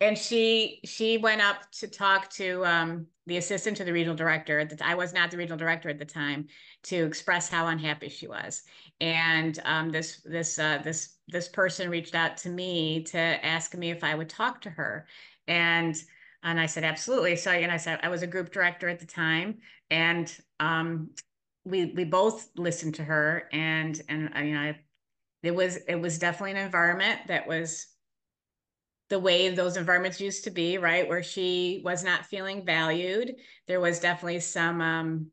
and she she went up to talk to um the assistant to the regional director that I was not the regional director at the time to express how unhappy she was. And um, this this uh, this this person reached out to me to ask me if I would talk to her. And and I said absolutely. So know I said I was a group director at the time. And um, we we both listened to her and and uh, you know it was it was definitely an environment that was the way those environments used to be, right? Where she was not feeling valued. There was definitely some um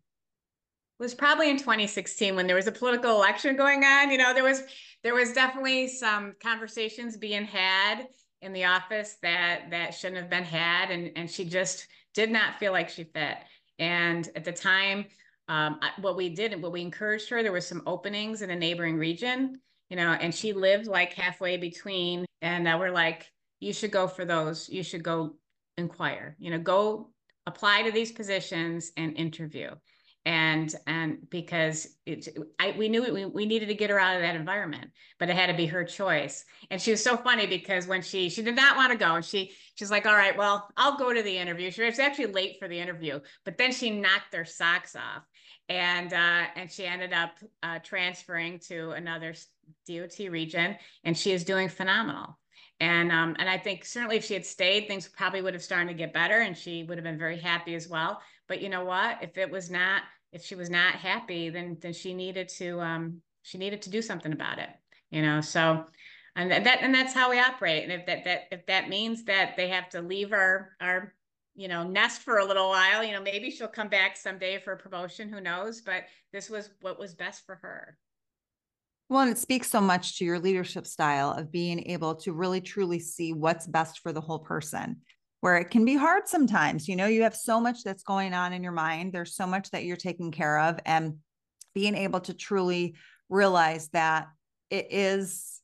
was probably in 2016 when there was a political election going on. You know, there was there was definitely some conversations being had in the office that that shouldn't have been had. And and she just did not feel like she fit. And at the time, um, what we did what we encouraged her, there was some openings in a neighboring region, you know, and she lived like halfway between. And we're like, you should go for those. You should go inquire, you know, go apply to these positions and interview. And and because it, I we knew it, we, we needed to get her out of that environment, but it had to be her choice. And she was so funny because when she she did not want to go, and she she's like, all right, well, I'll go to the interview. She was actually late for the interview, but then she knocked their socks off, and uh, and she ended up uh, transferring to another DOT region, and she is doing phenomenal. And um, and I think certainly if she had stayed, things probably would have started to get better, and she would have been very happy as well. But you know what? If it was not, if she was not happy, then then she needed to um, she needed to do something about it. You know, so and that and that's how we operate. And if that that if that means that they have to leave our our you know nest for a little while, you know, maybe she'll come back someday for a promotion. Who knows? But this was what was best for her. Well, and it speaks so much to your leadership style of being able to really truly see what's best for the whole person, where it can be hard sometimes. You know, you have so much that's going on in your mind, there's so much that you're taking care of, and being able to truly realize that it is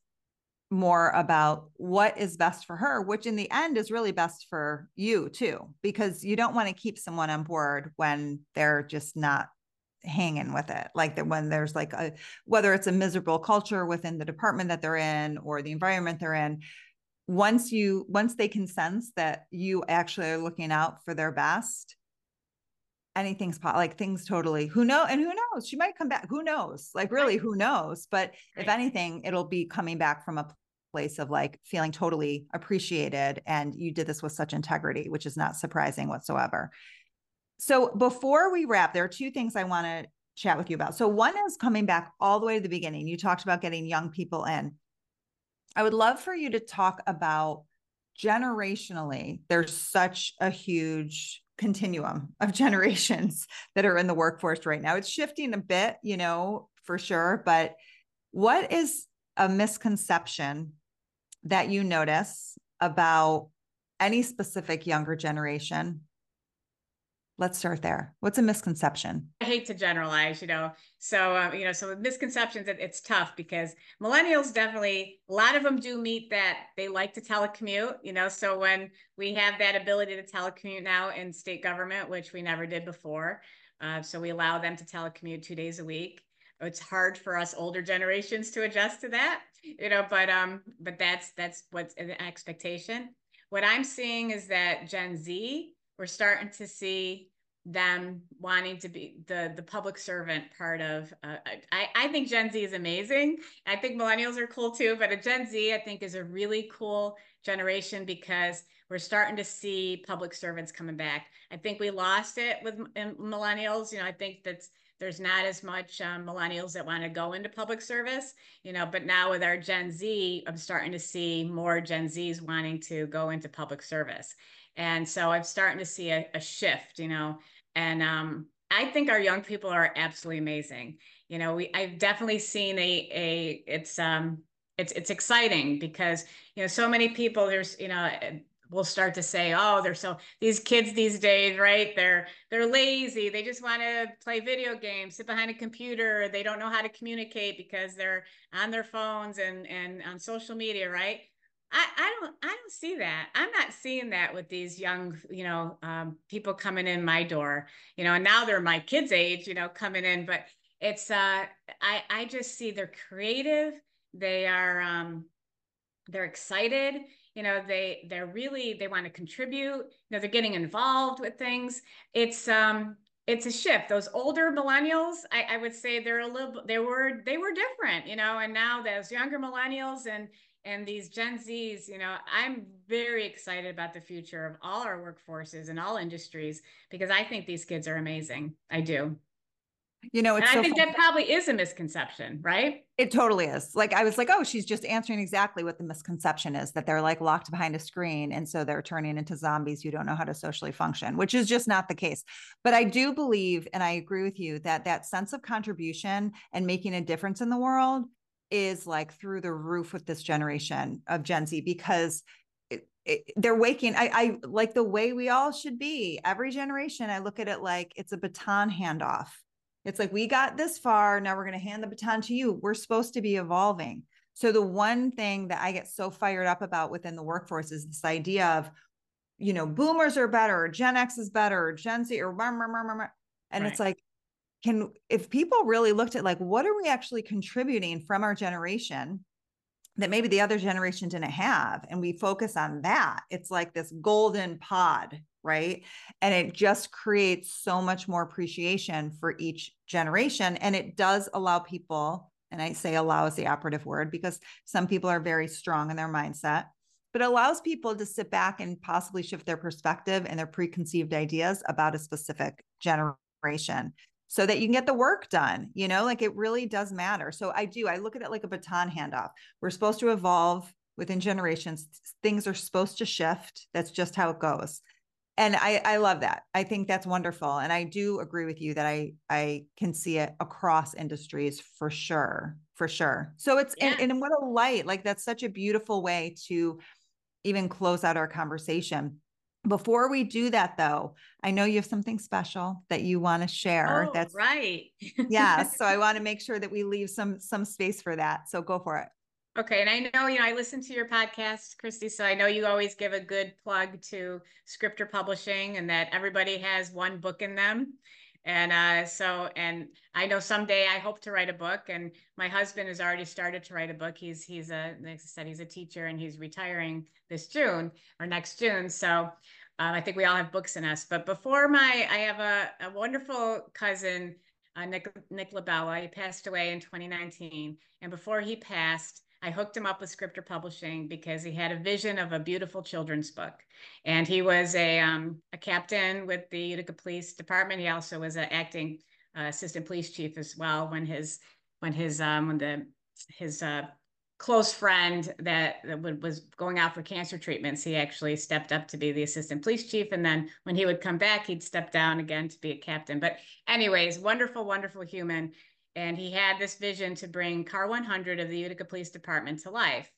more about what is best for her, which in the end is really best for you too, because you don't want to keep someone on board when they're just not hanging with it. Like that when there's like a whether it's a miserable culture within the department that they're in or the environment they're in once you once they can sense that you actually are looking out for their best anything's pot like things totally who know and who knows? She might come back who knows? Like really who knows? But if anything it'll be coming back from a place of like feeling totally appreciated and you did this with such integrity which is not surprising whatsoever so before we wrap, there are two things I want to chat with you about. So one is coming back all the way to the beginning. You talked about getting young people in. I would love for you to talk about generationally, there's such a huge continuum of generations that are in the workforce right now. It's shifting a bit, you know, for sure. But what is a misconception that you notice about any specific younger generation? Let's start there. What's a misconception? I hate to generalize you know so uh, you know so misconceptions it, it's tough because millennials definitely a lot of them do meet that they like to telecommute you know so when we have that ability to telecommute now in state government which we never did before uh, so we allow them to telecommute two days a week it's hard for us older generations to adjust to that you know but um but that's that's what's an expectation. What i'm seeing is that gen z we're starting to see them wanting to be the the public servant part of uh, I, I think gen z is amazing. I think millennials are cool too but a gen z i think is a really cool generation because we're starting to see public servants coming back. I think we lost it with millennials you know i think that's there's not as much um, millennials that want to go into public service you know but now with our gen z i'm starting to see more gen z's wanting to go into public service and so I'm starting to see a, a shift, you know, and um, I think our young people are absolutely amazing. You know, we I've definitely seen a a it's um it's it's exciting because you know so many people there's you know will start to say oh they're so these kids these days right? They're they're lazy. They just want to play video games sit behind a computer. They don't know how to communicate because they're on their phones and and on social media right? I, I don't I don't see that. I'm not seeing that with these young, you know, um, people coming in my door, you know, and now they're my kids' age, you know, coming in. But it's uh I I just see they're creative, they are um they're excited, you know, they they're really they want to contribute, you know, they're getting involved with things. It's um it's a shift. Those older millennials, I, I would say they're a little they were they were different, you know, and now those younger millennials and and these Gen Zs, you know, I'm very excited about the future of all our workforces and all industries because I think these kids are amazing. I do. You know, it's I so think that probably is a misconception, right? It totally is. Like I was like, oh, she's just answering exactly what the misconception is that they're like locked behind a screen and so they're turning into zombies who don't know how to socially function, which is just not the case. But I do believe and I agree with you that that sense of contribution and making a difference in the world is like through the roof with this generation of Gen Z because it, it, they're waking. I, I like the way we all should be. Every generation, I look at it like it's a baton handoff. It's like we got this far. Now we're going to hand the baton to you. We're supposed to be evolving. So the one thing that I get so fired up about within the workforce is this idea of, you know, boomers are better, Gen X is better, Gen Z, or and right. it's like can if people really looked at like what are we actually contributing from our generation that maybe the other generation didn't have and we focus on that it's like this golden pod right and it just creates so much more appreciation for each generation and it does allow people and i say allow is the operative word because some people are very strong in their mindset but allows people to sit back and possibly shift their perspective and their preconceived ideas about a specific generation so that you can get the work done. You know, like it really does matter. So I do, I look at it like a baton handoff. We're supposed to evolve within generations. Things are supposed to shift. That's just how it goes. And I, I love that. I think that's wonderful. And I do agree with you that I, I can see it across industries for sure, for sure. So it's, yeah. and, and what a light, like that's such a beautiful way to even close out our conversation before we do that, though, I know you have something special that you want to share. Oh, that's right. yeah. So I want to make sure that we leave some some space for that. So go for it. Okay. And I know, you know, I listen to your podcast, Christy. So I know you always give a good plug to Scriptor Publishing and that everybody has one book in them. And uh, so, and I know someday I hope to write a book. And my husband has already started to write a book. He's he's a like I said, he's a teacher and he's retiring this June or next June. So um, I think we all have books in us. But before my, I have a, a wonderful cousin, uh, Nick Nick Labella. He passed away in 2019, and before he passed, I hooked him up with Scriptor Publishing because he had a vision of a beautiful children's book. And he was a, um, a captain with the Utica Police Department. He also was an acting uh, assistant police chief as well when his when his um, when the his uh, close friend that, that was going out for cancer treatments. He actually stepped up to be the assistant police chief. And then when he would come back, he'd step down again to be a captain. But, anyways, wonderful, wonderful human. And he had this vision to bring Car 100 of the Utica Police Department to life.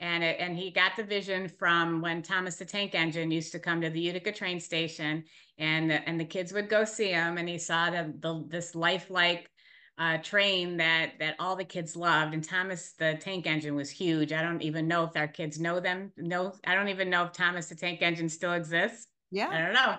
And, it, and he got the vision from when Thomas the Tank Engine used to come to the Utica train station, and the, and the kids would go see him, and he saw the, the this lifelike uh, train that that all the kids loved. And Thomas the Tank Engine was huge. I don't even know if our kids know them. No, I don't even know if Thomas the Tank Engine still exists. Yeah, I don't know.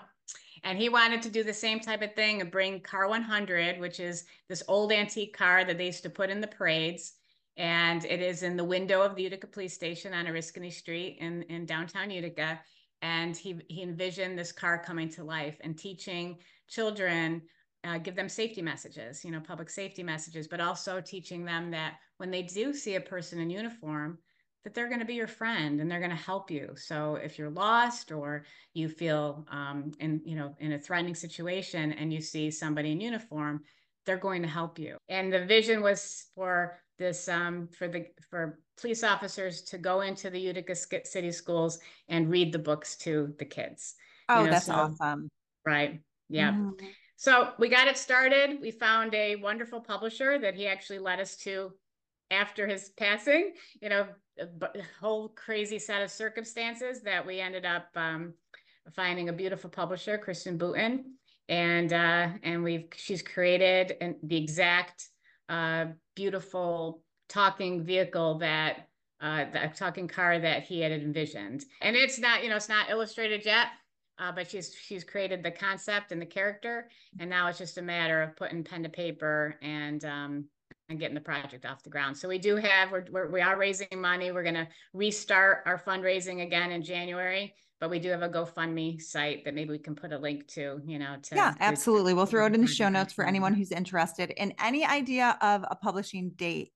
And he wanted to do the same type of thing and bring Car 100, which is this old antique car that they used to put in the parades. And it is in the window of the Utica Police Station on Oriskany Street in, in downtown Utica. And he, he envisioned this car coming to life and teaching children uh, give them safety messages, you know, public safety messages, but also teaching them that when they do see a person in uniform, that they're going to be your friend and they're going to help you. So if you're lost or you feel um, in, you know, in a threatening situation and you see somebody in uniform, they're going to help you. And the vision was for this, um, for the, for police officers to go into the Utica City schools and read the books to the kids. Oh, you know, that's so, awesome. Right. Yeah. Mm-hmm. So we got it started. We found a wonderful publisher that he actually led us to after his passing, you know, a whole crazy set of circumstances that we ended up um, finding a beautiful publisher, Kristen Boutin. And uh, and we've she's created an, the exact uh, beautiful talking vehicle that uh, the talking car that he had envisioned. And it's not, you know, it's not illustrated yet, uh, but she's she's created the concept and the character, and now it's just a matter of putting pen to paper and um, and getting the project off the ground. So we do have we're, we're we are raising money. We're going to restart our fundraising again in January, but we do have a GoFundMe site that maybe we can put a link to. You know, to yeah, absolutely. We'll throw it in the show notes for anyone who's interested. In any idea of a publishing date?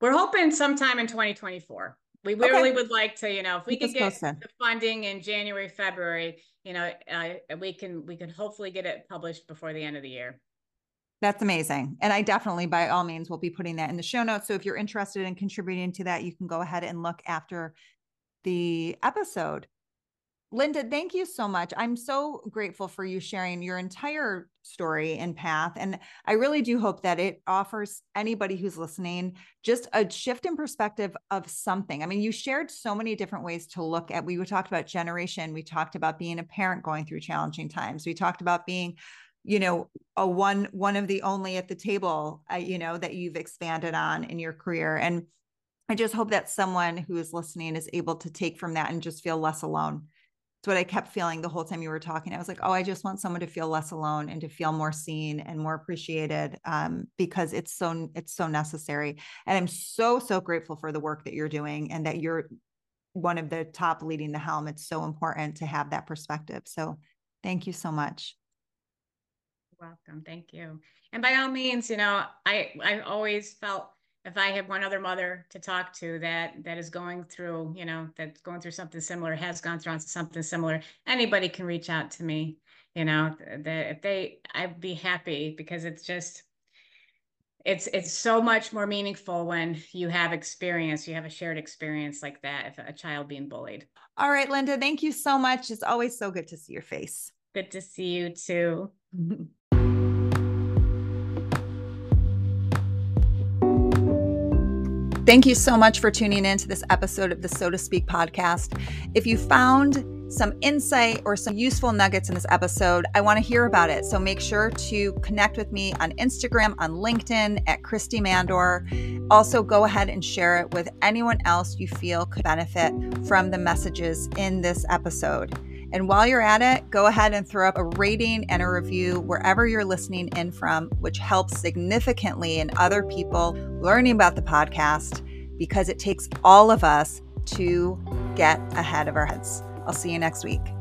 We're hoping sometime in 2024 we really would like to, you know, if we Keep could get the funding in January, February, you know, uh, we can we can hopefully get it published before the end of the year. That's amazing. And I definitely, by all means, will be putting that in the show notes. So if you're interested in contributing to that, you can go ahead and look after the episode. Linda, thank you so much. I'm so grateful for you sharing your entire story and path. And I really do hope that it offers anybody who's listening just a shift in perspective of something. I mean, you shared so many different ways to look at, we talked about generation, we talked about being a parent going through challenging times, we talked about being you know a one one of the only at the table uh, you know that you've expanded on in your career and i just hope that someone who is listening is able to take from that and just feel less alone it's what I kept feeling the whole time you were talking. I was like, oh, I just want someone to feel less alone and to feel more seen and more appreciated um, because it's so it's so necessary. And I'm so so grateful for the work that you're doing and that you're one of the top leading the helm. It's so important to have that perspective. So thank you so much. Welcome. Thank you. And by all means, you know, I I always felt if I have one other mother to talk to that that is going through, you know, that's going through something similar, has gone through something similar, anybody can reach out to me. You know, that if they, I'd be happy because it's just, it's it's so much more meaningful when you have experience, you have a shared experience like that. If a child being bullied. All right, Linda, thank you so much. It's always so good to see your face. Good to see you too. Thank you so much for tuning in to this episode of the Sow to Speak podcast. If you found some insight or some useful nuggets in this episode, I want to hear about it. So make sure to connect with me on Instagram, on LinkedIn at Christy Mandor. Also, go ahead and share it with anyone else you feel could benefit from the messages in this episode. And while you're at it, go ahead and throw up a rating and a review wherever you're listening in from, which helps significantly in other people learning about the podcast because it takes all of us to get ahead of our heads. I'll see you next week.